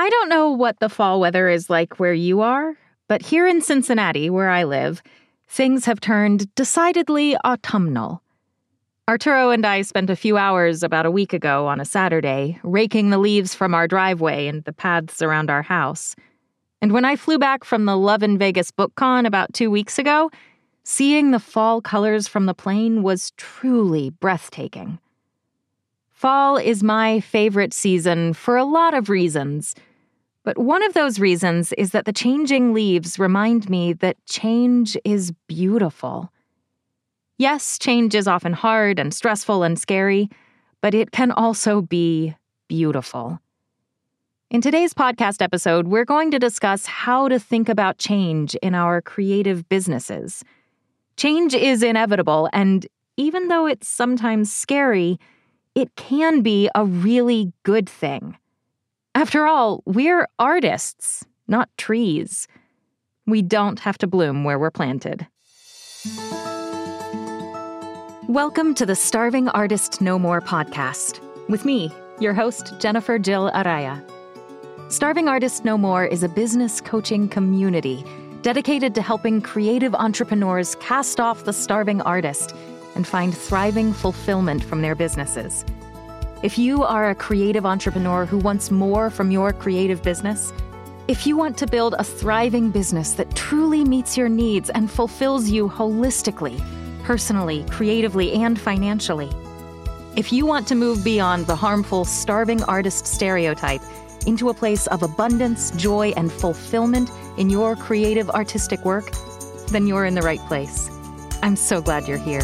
I don't know what the fall weather is like where you are, but here in Cincinnati, where I live, things have turned decidedly autumnal. Arturo and I spent a few hours about a week ago on a Saturday raking the leaves from our driveway and the paths around our house. And when I flew back from the LoveNVegas book con about two weeks ago, seeing the fall colors from the plane was truly breathtaking. Fall is my favorite season for a lot of reasons. But one of those reasons is that the changing leaves remind me that change is beautiful. Yes, change is often hard and stressful and scary, but it can also be beautiful. In today's podcast episode, we're going to discuss how to think about change in our creative businesses. Change is inevitable, and even though it's sometimes scary, it can be a really good thing. After all, we're artists, not trees. We don't have to bloom where we're planted. Welcome to the Starving Artist No More podcast with me, your host, Jennifer Jill Araya. Starving Artist No More is a business coaching community dedicated to helping creative entrepreneurs cast off the starving artist and find thriving fulfillment from their businesses. If you are a creative entrepreneur who wants more from your creative business, if you want to build a thriving business that truly meets your needs and fulfills you holistically, personally, creatively, and financially, if you want to move beyond the harmful starving artist stereotype into a place of abundance, joy, and fulfillment in your creative artistic work, then you're in the right place. I'm so glad you're here.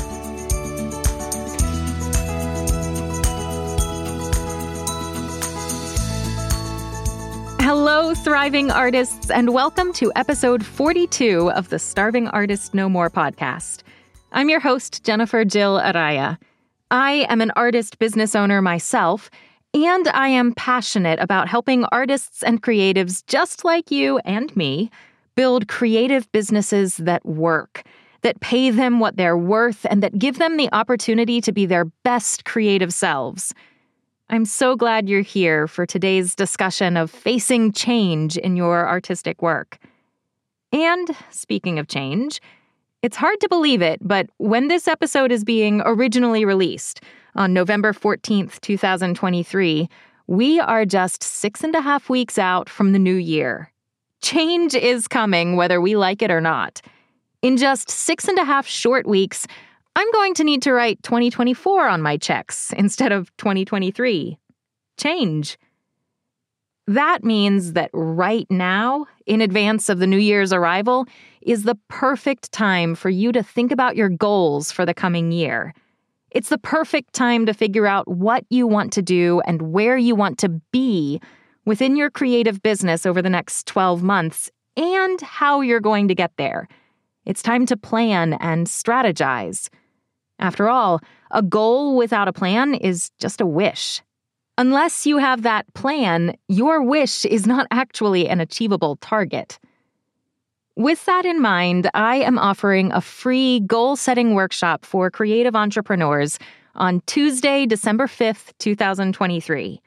Hello, thriving artists, and welcome to episode 42 of the Starving Artist No More podcast. I'm your host, Jennifer Jill Araya. I am an artist business owner myself, and I am passionate about helping artists and creatives just like you and me build creative businesses that work, that pay them what they're worth, and that give them the opportunity to be their best creative selves. I'm so glad you're here for today's discussion of facing change in your artistic work. And speaking of change, it's hard to believe it, but when this episode is being originally released on November 14th, 2023, we are just six and a half weeks out from the new year. Change is coming, whether we like it or not. In just six and a half short weeks, I'm going to need to write 2024 on my checks instead of 2023. Change. That means that right now, in advance of the New Year's arrival, is the perfect time for you to think about your goals for the coming year. It's the perfect time to figure out what you want to do and where you want to be within your creative business over the next 12 months and how you're going to get there. It's time to plan and strategize. After all, a goal without a plan is just a wish. Unless you have that plan, your wish is not actually an achievable target. With that in mind, I am offering a free goal setting workshop for creative entrepreneurs on Tuesday, December 5th, 2023.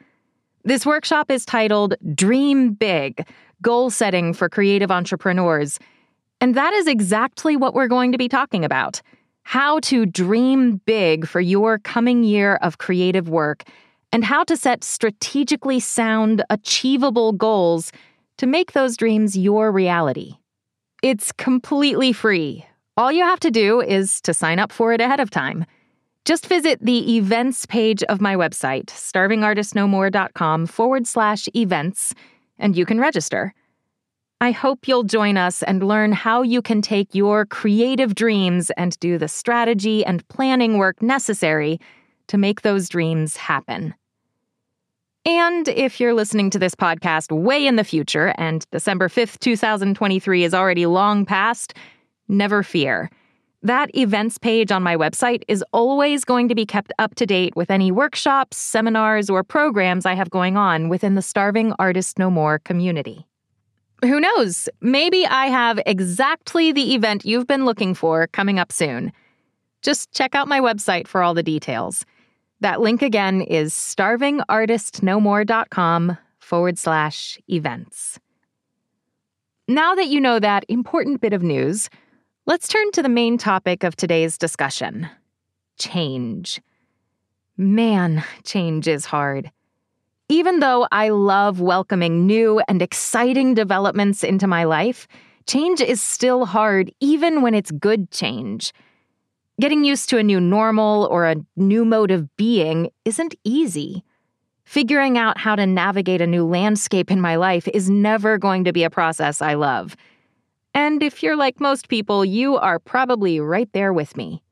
This workshop is titled Dream Big Goal Setting for Creative Entrepreneurs. And that is exactly what we're going to be talking about how to dream big for your coming year of creative work, and how to set strategically sound, achievable goals to make those dreams your reality. It's completely free. All you have to do is to sign up for it ahead of time. Just visit the events page of my website, starvingartistnomore.com forward slash events, and you can register. I hope you'll join us and learn how you can take your creative dreams and do the strategy and planning work necessary to make those dreams happen. And if you're listening to this podcast way in the future and December 5th, 2023 is already long past, never fear. That events page on my website is always going to be kept up to date with any workshops, seminars, or programs I have going on within the Starving Artist No More community. Who knows? Maybe I have exactly the event you've been looking for coming up soon. Just check out my website for all the details. That link again is starvingartistnomore.com forward slash events. Now that you know that important bit of news, let's turn to the main topic of today's discussion change. Man, change is hard. Even though I love welcoming new and exciting developments into my life, change is still hard even when it's good change. Getting used to a new normal or a new mode of being isn't easy. Figuring out how to navigate a new landscape in my life is never going to be a process I love. And if you're like most people, you are probably right there with me.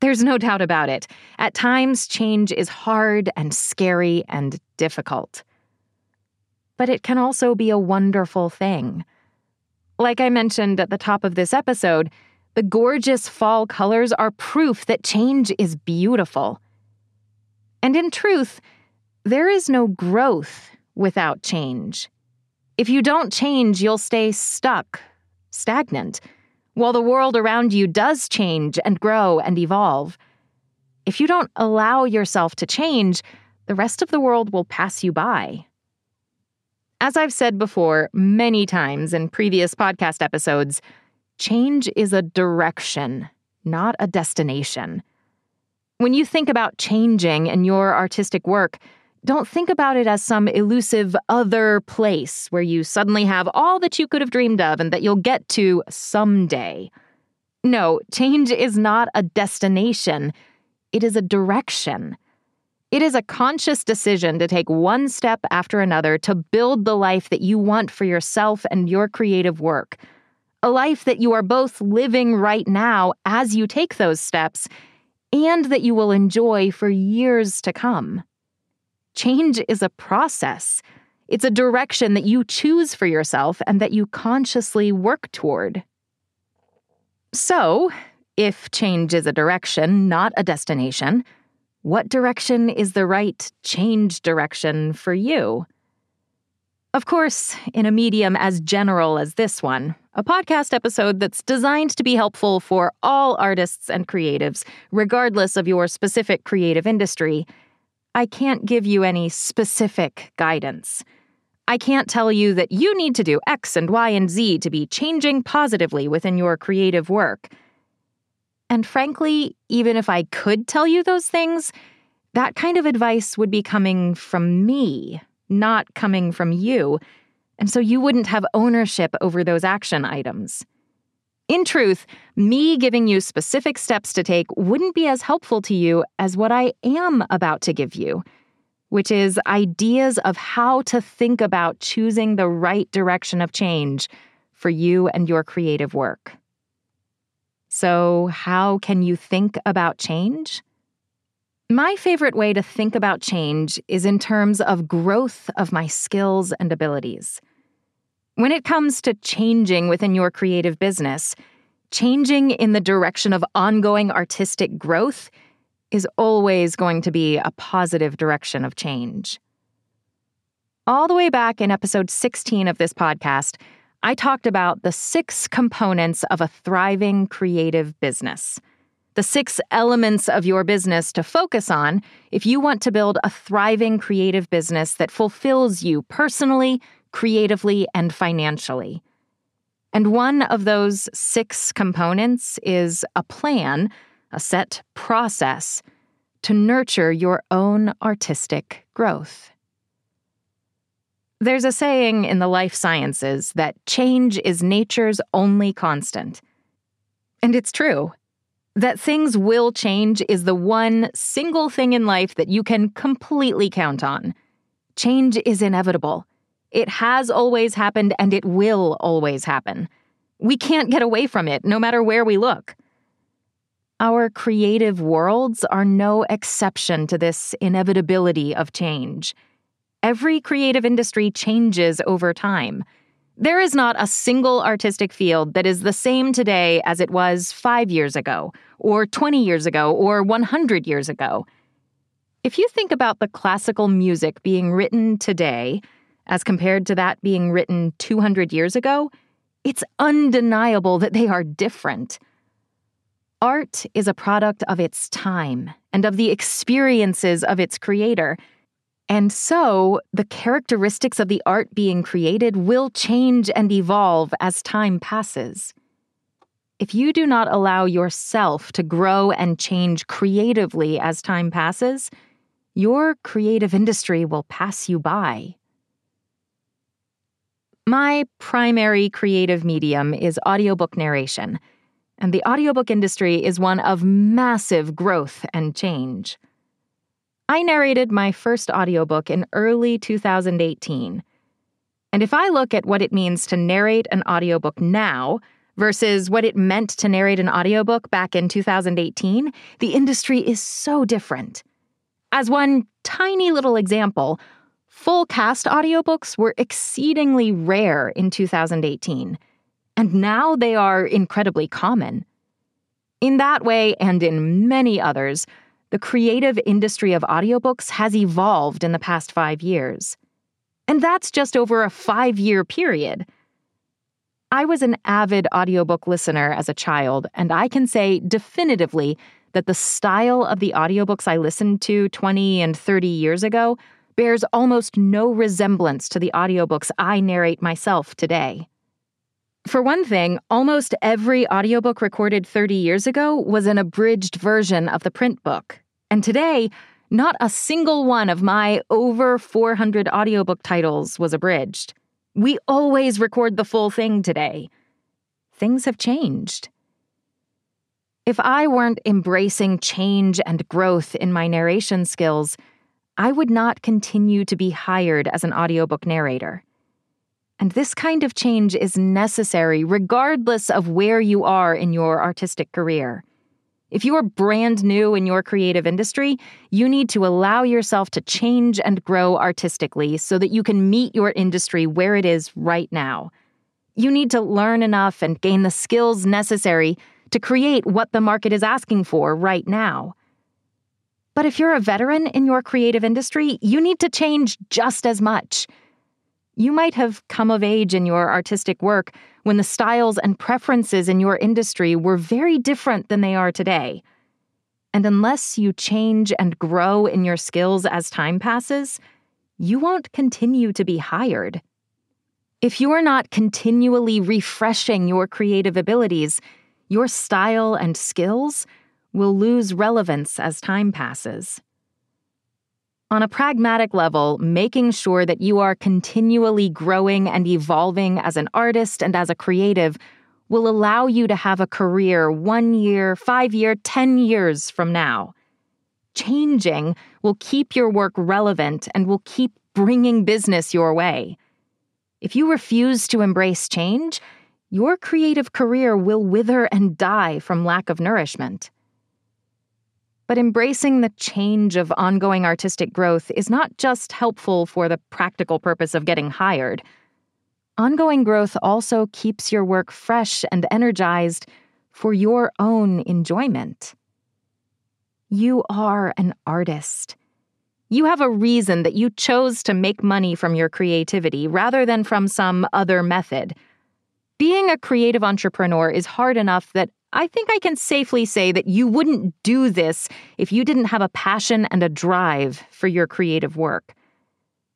There's no doubt about it. At times, change is hard and scary and difficult. But it can also be a wonderful thing. Like I mentioned at the top of this episode, the gorgeous fall colors are proof that change is beautiful. And in truth, there is no growth without change. If you don't change, you'll stay stuck, stagnant, while the world around you does change and grow and evolve. If you don't allow yourself to change, the rest of the world will pass you by. As I've said before many times in previous podcast episodes, change is a direction, not a destination. When you think about changing in your artistic work, don't think about it as some elusive other place where you suddenly have all that you could have dreamed of and that you'll get to someday. No, change is not a destination, it is a direction. It is a conscious decision to take one step after another to build the life that you want for yourself and your creative work a life that you are both living right now as you take those steps and that you will enjoy for years to come. Change is a process. It's a direction that you choose for yourself and that you consciously work toward. So, if change is a direction, not a destination, what direction is the right change direction for you? Of course, in a medium as general as this one, a podcast episode that's designed to be helpful for all artists and creatives, regardless of your specific creative industry, I can't give you any specific guidance. I can't tell you that you need to do X and Y and Z to be changing positively within your creative work. And frankly, even if I could tell you those things, that kind of advice would be coming from me not coming from you, and so you wouldn't have ownership over those action items. In truth, me giving you specific steps to take wouldn't be as helpful to you as what I am about to give you, which is ideas of how to think about choosing the right direction of change for you and your creative work. So, how can you think about change? My favorite way to think about change is in terms of growth of my skills and abilities. When it comes to changing within your creative business, changing in the direction of ongoing artistic growth is always going to be a positive direction of change. All the way back in episode 16 of this podcast, I talked about the six components of a thriving creative business the six elements of your business to focus on if you want to build a thriving creative business that fulfills you personally, creatively, and financially. And one of those six components is a plan, a set process to nurture your own artistic growth. There's a saying in the life sciences that change is nature's only constant. And it's true. That things will change is the one single thing in life that you can completely count on. Change is inevitable. It has always happened and it will always happen. We can't get away from it, no matter where we look. Our creative worlds are no exception to this inevitability of change. Every creative industry changes over time. There is not a single artistic field that is the same today as it was five years ago, or 20 years ago, or 100 years ago. If you think about the classical music being written today, as compared to that being written 200 years ago, it's undeniable that they are different. Art is a product of its time and of the experiences of its creator And so, the characteristics of the art being created will change and evolve as time passes. If you do not allow yourself to grow and change creatively as time passes, your creative industry will pass you by. My primary creative medium is audiobook narration, and the audiobook industry is one of massive growth and change. I narrated my first audiobook in early 2018. And if I look at what it means to narrate an audiobook now versus what it meant to narrate an audiobook back in 2018, the industry is so different. As one tiny little example, full cast audiobooks were exceedingly rare in 2018, and now they are incredibly common. In that way, and in many others, the creative industry of audiobooks has evolved in the past five years. And that's just over a five year period. I was an avid audiobook listener as a child, and I can say definitively that the style of the audiobooks I listened to 20 and 30 years ago bears almost no resemblance to the audiobooks I narrate myself today. For one thing, almost every audiobook recorded 30 years ago was an abridged version of the print book. And today, not a single one of my over 400 audiobook titles was abridged. We always record the full thing today. Things have changed. If I weren't embracing change and growth in my narration skills, I would not continue to be hired as an audiobook narrator. And this kind of change is necessary regardless of where you are in your artistic career. If you are brand new in your creative industry, you need to allow yourself to change and grow artistically so that you can meet your industry where it is right now. You need to learn enough and gain the skills necessary to create what the market is asking for right now. But if you're a veteran in your creative industry, you need to change just as much. You might have come of age in your artistic work when the styles and preferences in your industry were very different than they are today. And unless you change and grow in your skills as time passes, you won't continue to be hired. If you're not continually refreshing your creative abilities, your style and skills will lose relevance as time passes. On a pragmatic level, making sure that you are continually growing and evolving as an artist and as a creative will allow you to have a career one year, five year, 10 years from now. Changing will keep your work relevant and will keep bringing business your way. If you refuse to embrace change, your creative career will wither and die from lack of nourishment. But embracing the change of ongoing artistic growth is not just helpful for the practical purpose of getting hired. Ongoing growth also keeps your work fresh and energized for your own enjoyment. You are an artist. You have a reason that you chose to make money from your creativity rather than from some other method. Being a creative entrepreneur is hard enough that I think I can safely say that you wouldn't do this if you didn't have a passion and a drive for your creative work.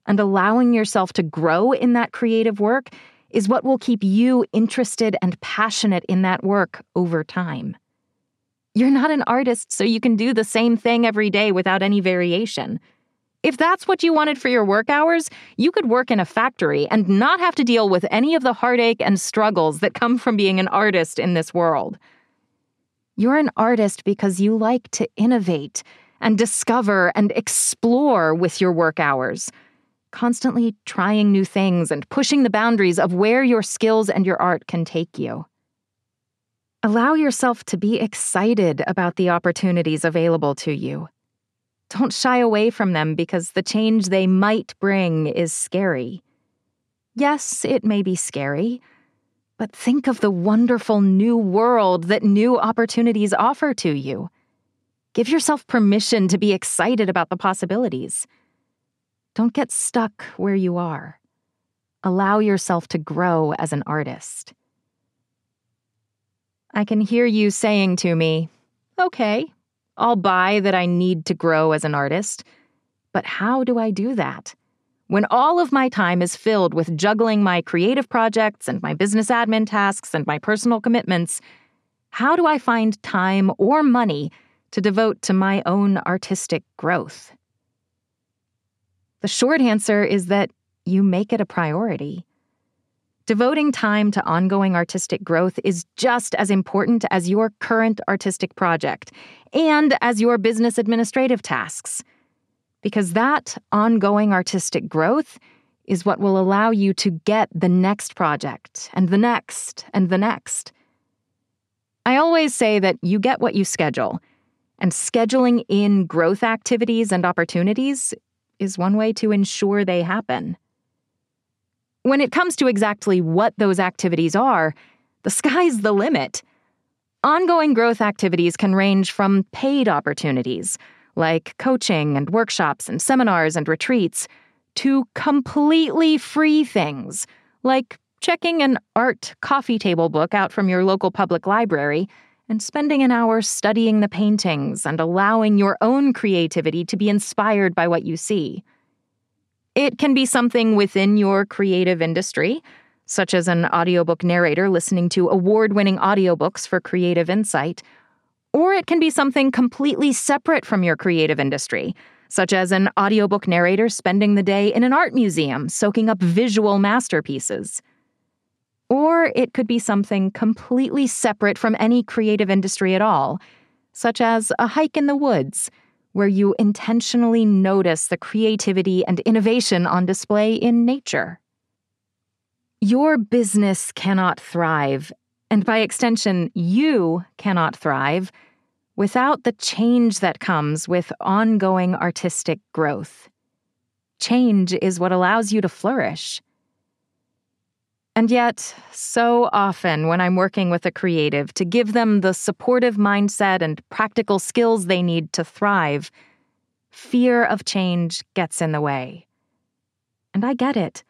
And allowing yourself to grow in that creative work is what will keep you interested and passionate in that work over time. You're not an artist, so you can do the same thing every day without any variation. If that's what you wanted for your work hours, you could work in a factory and not have to deal with any of the heartache and struggles that come from being an artist in this world. You're an artist because you like to innovate and discover and explore with your work hours, constantly trying new things and pushing the boundaries of where your skills and your art can take you. Allow yourself to be excited about the opportunities available to you. Don't shy away from them because the change they might bring is scary. Yes, it may be scary but think of the wonderful new world that new opportunities offer to you. Give yourself permission to be excited about the possibilities. Don't get stuck where you are. Allow yourself to grow as an artist. I can hear you saying to me, okay, I'll buy that I need to grow as an artist. But how do I do that? When all of my time is filled with juggling my creative projects and my business admin tasks and my personal commitments, how do I find time or money to devote to my own artistic growth? The short answer is that you make it a priority. Devoting time to ongoing artistic growth is just as important as your current artistic project and as your business administrative tasks. Because that ongoing artistic growth is what will allow you to get the next project and the next and the next. I always say that you get what you schedule, and scheduling in growth activities and opportunities is one way to ensure they happen. When it comes to exactly what those activities are, the sky's the limit. Ongoing growth activities can range from paid opportunities, like coaching and workshops and seminars and retreats, to completely free things, like checking an art coffee table book out from your local public library and spending an hour studying the paintings and allowing your own creativity to be inspired by what you see. It can be something within your creative industry, such as an audiobook narrator listening to award winning audiobooks for creative insight, or it can be something completely separate from your creative industry, such as an audiobook narrator spending the day in an art museum soaking up visual masterpieces. Or it could be something completely separate from any creative industry at all, such as a hike in the woods where you intentionally notice the creativity and innovation on display in nature. Your business cannot thrive, and by extension, you cannot thrive without the change that comes with ongoing artistic growth. Change is what allows you to flourish. And yet, so often when I'm working with a creative to give them the supportive mindset and practical skills they need to thrive, fear of change gets in the way. And I get it.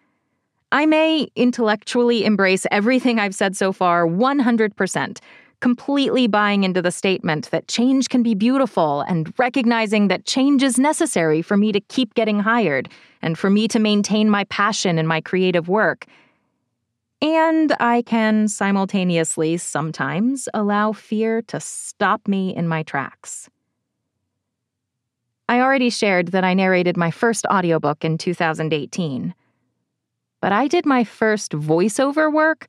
I may intellectually embrace everything I've said so far 100%, completely buying into the statement that change can be beautiful and recognizing that change is necessary for me to keep getting hired and for me to maintain my passion in my creative work and I can simultaneously sometimes allow fear to stop me in my tracks. I already shared that I narrated my first audiobook in 2018. But I did my first voiceover work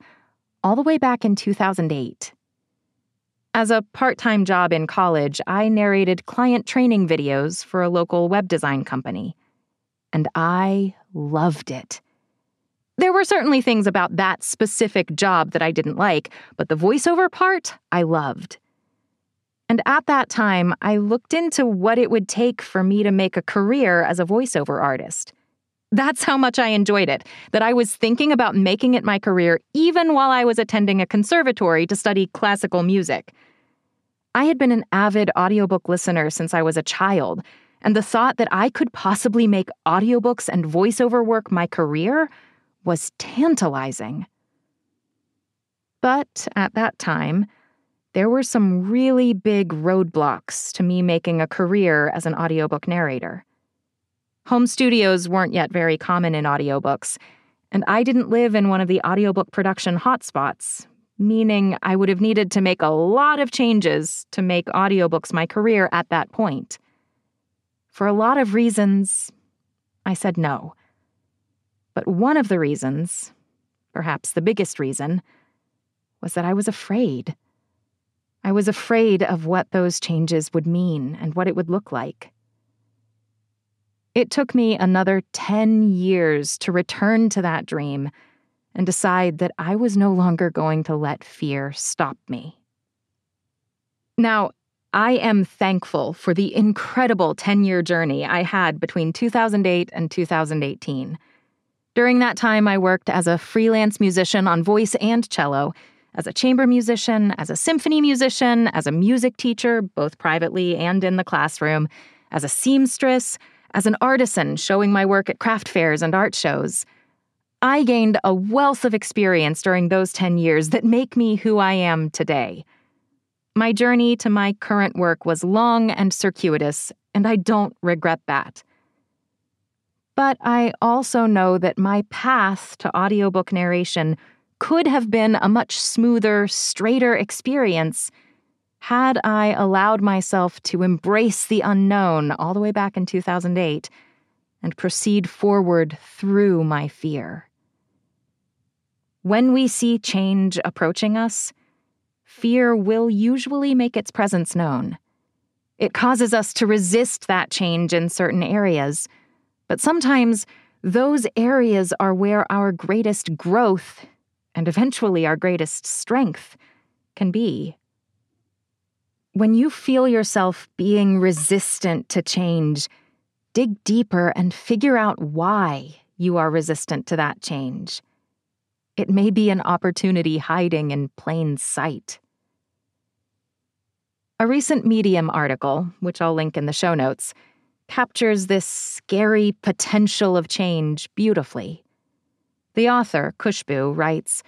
all the way back in 2008. As a part time job in college, I narrated client training videos for a local web design company. And I loved it. There were certainly things about that specific job that I didn't like, but the voiceover part I loved. And at that time, I looked into what it would take for me to make a career as a voiceover artist. That's how much I enjoyed it, that I was thinking about making it my career even while I was attending a conservatory to study classical music. I had been an avid audiobook listener since I was a child, and the thought that I could possibly make audiobooks and voiceover work my career was tantalizing. But at that time, there were some really big roadblocks to me making a career as an audiobook narrator. Home studios weren't yet very common in audiobooks, and I didn't live in one of the audiobook production hotspots, meaning I would have needed to make a lot of changes to make audiobooks my career at that point. For a lot of reasons, I said no. But one of the reasons, perhaps the biggest reason, was that I was afraid. I was afraid of what those changes would mean and what it would look like. It took me another 10 years to return to that dream and decide that I was no longer going to let fear stop me. Now, I am thankful for the incredible 10 year journey I had between 2008 and 2018. During that time, I worked as a freelance musician on voice and cello, as a chamber musician, as a symphony musician, as a music teacher, both privately and in the classroom, as a seamstress, as an artisan showing my work at craft fairs and art shows. I gained a wealth of experience during those 10 years that make me who I am today. My journey to my current work was long and circuitous, and I don't regret that. But I also know that my path to audiobook narration could have been a much smoother, straighter experience had I allowed myself to embrace the unknown all the way back in 2008 and proceed forward through my fear. When we see change approaching us, fear will usually make its presence known. It causes us to resist that change in certain areas, but sometimes those areas are where our greatest growth and eventually our greatest strength can be. When you feel yourself being resistant to change, dig deeper and figure out why you are resistant to that change. It may be an opportunity hiding in plain sight. A recent Medium article, which I'll link in the show notes, captures this scary potential of change beautifully. The author, Khushbu, writes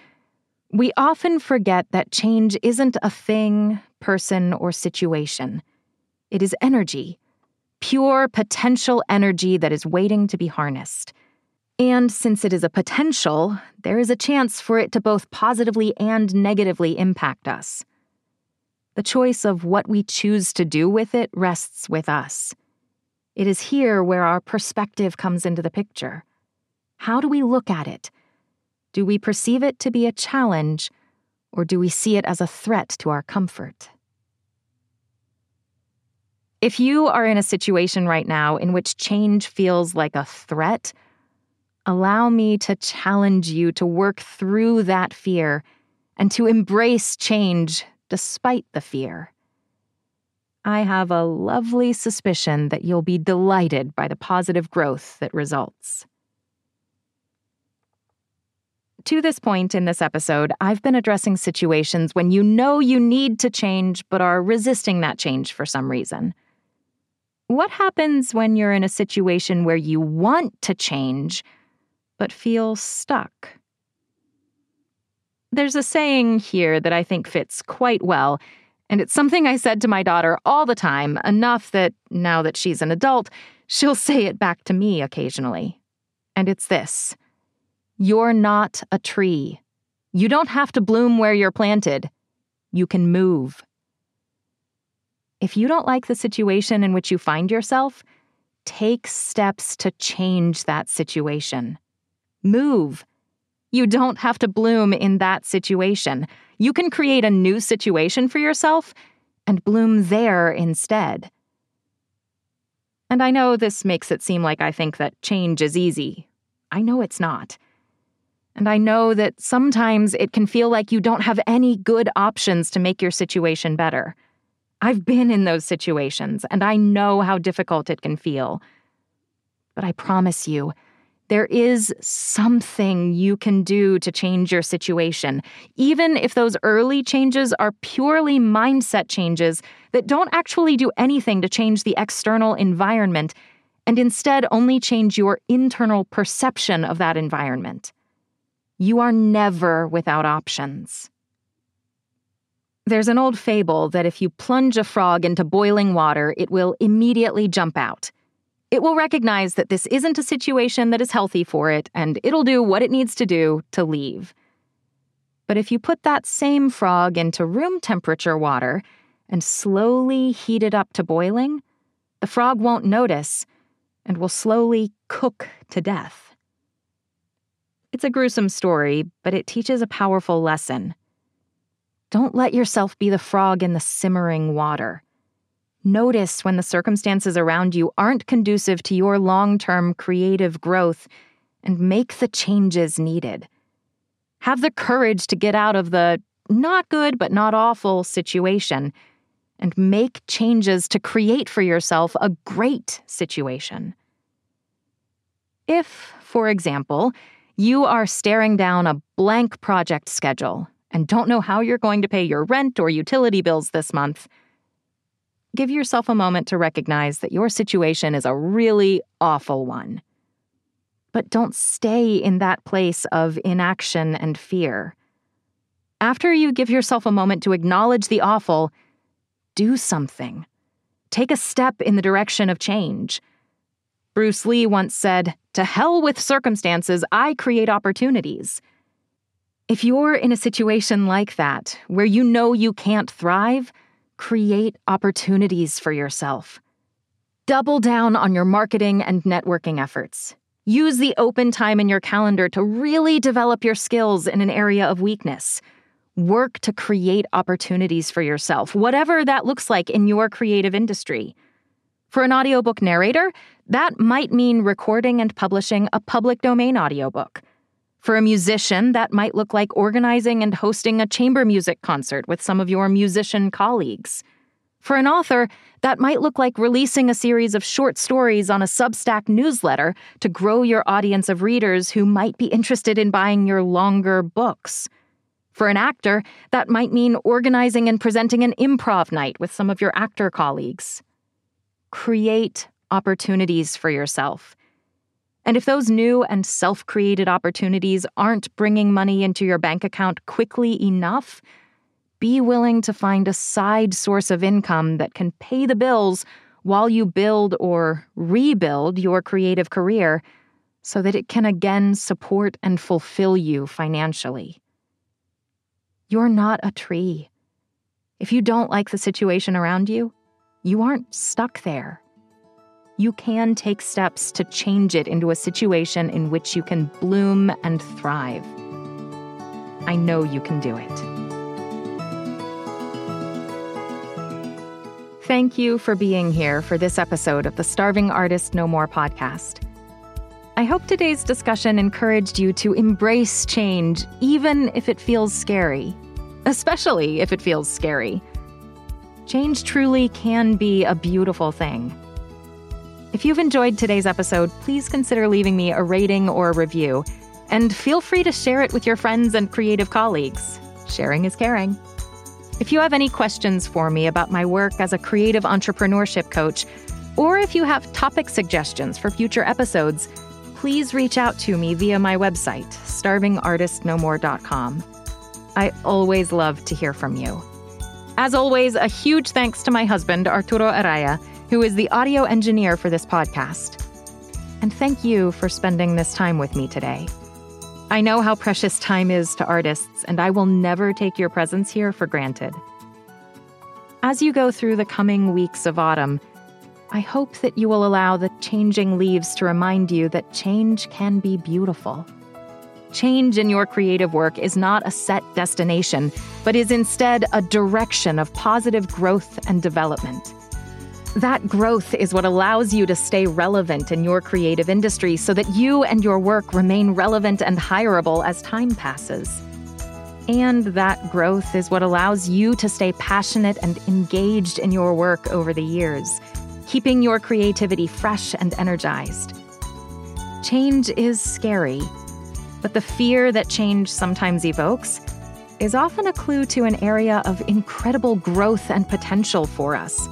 We often forget that change isn't a thing, person, or situation. It is energy, pure potential energy that is waiting to be harnessed. And since it is a potential, there is a chance for it to both positively and negatively impact us. The choice of what we choose to do with it rests with us. It is here where our perspective comes into the picture. How do we look at it? Do we perceive it to be a challenge, or do we see it as a threat to our comfort? If you are in a situation right now in which change feels like a threat, allow me to challenge you to work through that fear and to embrace change despite the fear. I have a lovely suspicion that you'll be delighted by the positive growth that results. To this point in this episode, I've been addressing situations when you know you need to change but are resisting that change for some reason. What happens when you're in a situation where you want to change, but feel stuck? There's a saying here that I think fits quite well, and it's something I said to my daughter all the time, enough that now that she's an adult, she'll say it back to me occasionally. And it's this You're not a tree. You don't have to bloom where you're planted. You can move. If you don't like the situation in which you find yourself, take steps to change that situation. Move. You don't have to bloom in that situation. You can create a new situation for yourself and bloom there instead. And I know this makes it seem like I think that change is easy. I know it's not. And I know that sometimes it can feel like you don't have any good options to make your situation better. I've been in those situations, and I know how difficult it can feel. But I promise you, there is something you can do to change your situation, even if those early changes are purely mindset changes that don't actually do anything to change the external environment and instead only change your internal perception of that environment. You are never without options. There's an old fable that if you plunge a frog into boiling water, it will immediately jump out. It will recognize that this isn't a situation that is healthy for it, and it'll do what it needs to do to leave. But if you put that same frog into room temperature water and slowly heat it up to boiling, the frog won't notice and will slowly cook to death. It's a gruesome story, but it teaches a powerful lesson. Don't let yourself be the frog in the simmering water. Notice when the circumstances around you aren't conducive to your long term creative growth and make the changes needed. Have the courage to get out of the not good but not awful situation and make changes to create for yourself a great situation. If, for example, you are staring down a blank project schedule and don't know how you're going to pay your rent or utility bills this month, give yourself a moment to recognize that your situation is a really awful one. But don't stay in that place of inaction and fear. After you give yourself a moment to acknowledge the awful, do something. Take a step in the direction of change. Bruce Lee once said, To hell with circumstances, I create opportunities. If you're in a situation like that, where you know you can't thrive, create opportunities for yourself. Double down on your marketing and networking efforts. Use the open time in your calendar to really develop your skills in an area of weakness. Work to create opportunities for yourself, whatever that looks like in your creative industry. For an audiobook narrator, that might mean recording and publishing a public domain audiobook. For a musician, that might look like organizing and hosting a chamber music concert with some of your musician colleagues. For an author, that might look like releasing a series of short stories on a Substack newsletter to grow your audience of readers who might be interested in buying your longer books. For an actor, that might mean organizing and presenting an improv night with some of your actor colleagues. Create opportunities for yourself. And if those new and self created opportunities aren't bringing money into your bank account quickly enough, be willing to find a side source of income that can pay the bills while you build or rebuild your creative career so that it can again support and fulfill you financially. You're not a tree. If you don't like the situation around you, you aren't stuck there you can take steps to change it into a situation in which you can bloom and thrive. I know you can do it. Thank you for being here for this episode of the Starving Artist No More podcast. I hope today's discussion encouraged you to embrace change, even if it feels scary, especially if it feels scary. Change truly can be a beautiful thing. If you've enjoyed today's episode, please consider leaving me a rating or a review. And feel free to share it with your friends and creative colleagues. Sharing is caring. If you have any questions for me about my work as a creative entrepreneurship coach, or if you have topic suggestions for future episodes, please reach out to me via my website, starvingartistnomore.com. I always love to hear from you. As always, a huge thanks to my husband, Arturo Araya who is the audio engineer for this podcast. And thank you for spending this time with me today. I know how precious time is to artists, and I will never take your presence here for granted. As you go through the coming weeks of autumn, I hope that you will allow the changing leaves to remind you that change can be beautiful. Change in your creative work is not a set destination, but is instead a direction of positive growth and development. That growth is what allows you to stay relevant in your creative industry so that you and your work remain relevant and hireable as time passes. And that growth is what allows you to stay passionate and engaged in your work over the years, keeping your creativity fresh and energized. Change is scary, but the fear that change sometimes evokes is often a clue to an area of incredible growth and potential for us.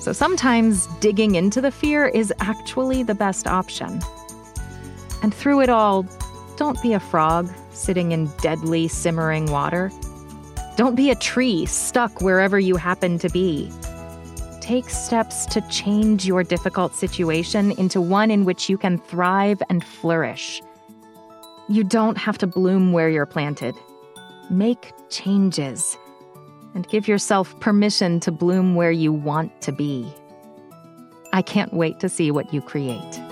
So sometimes digging into the fear is actually the best option. And through it all, don't be a frog sitting in deadly simmering water. Don't be a tree stuck wherever you happen to be. Take steps to change your difficult situation into one in which you can thrive and flourish. You don't have to bloom where you're planted. Make changes and give yourself permission to bloom where you want to be. I can't wait to see what you create.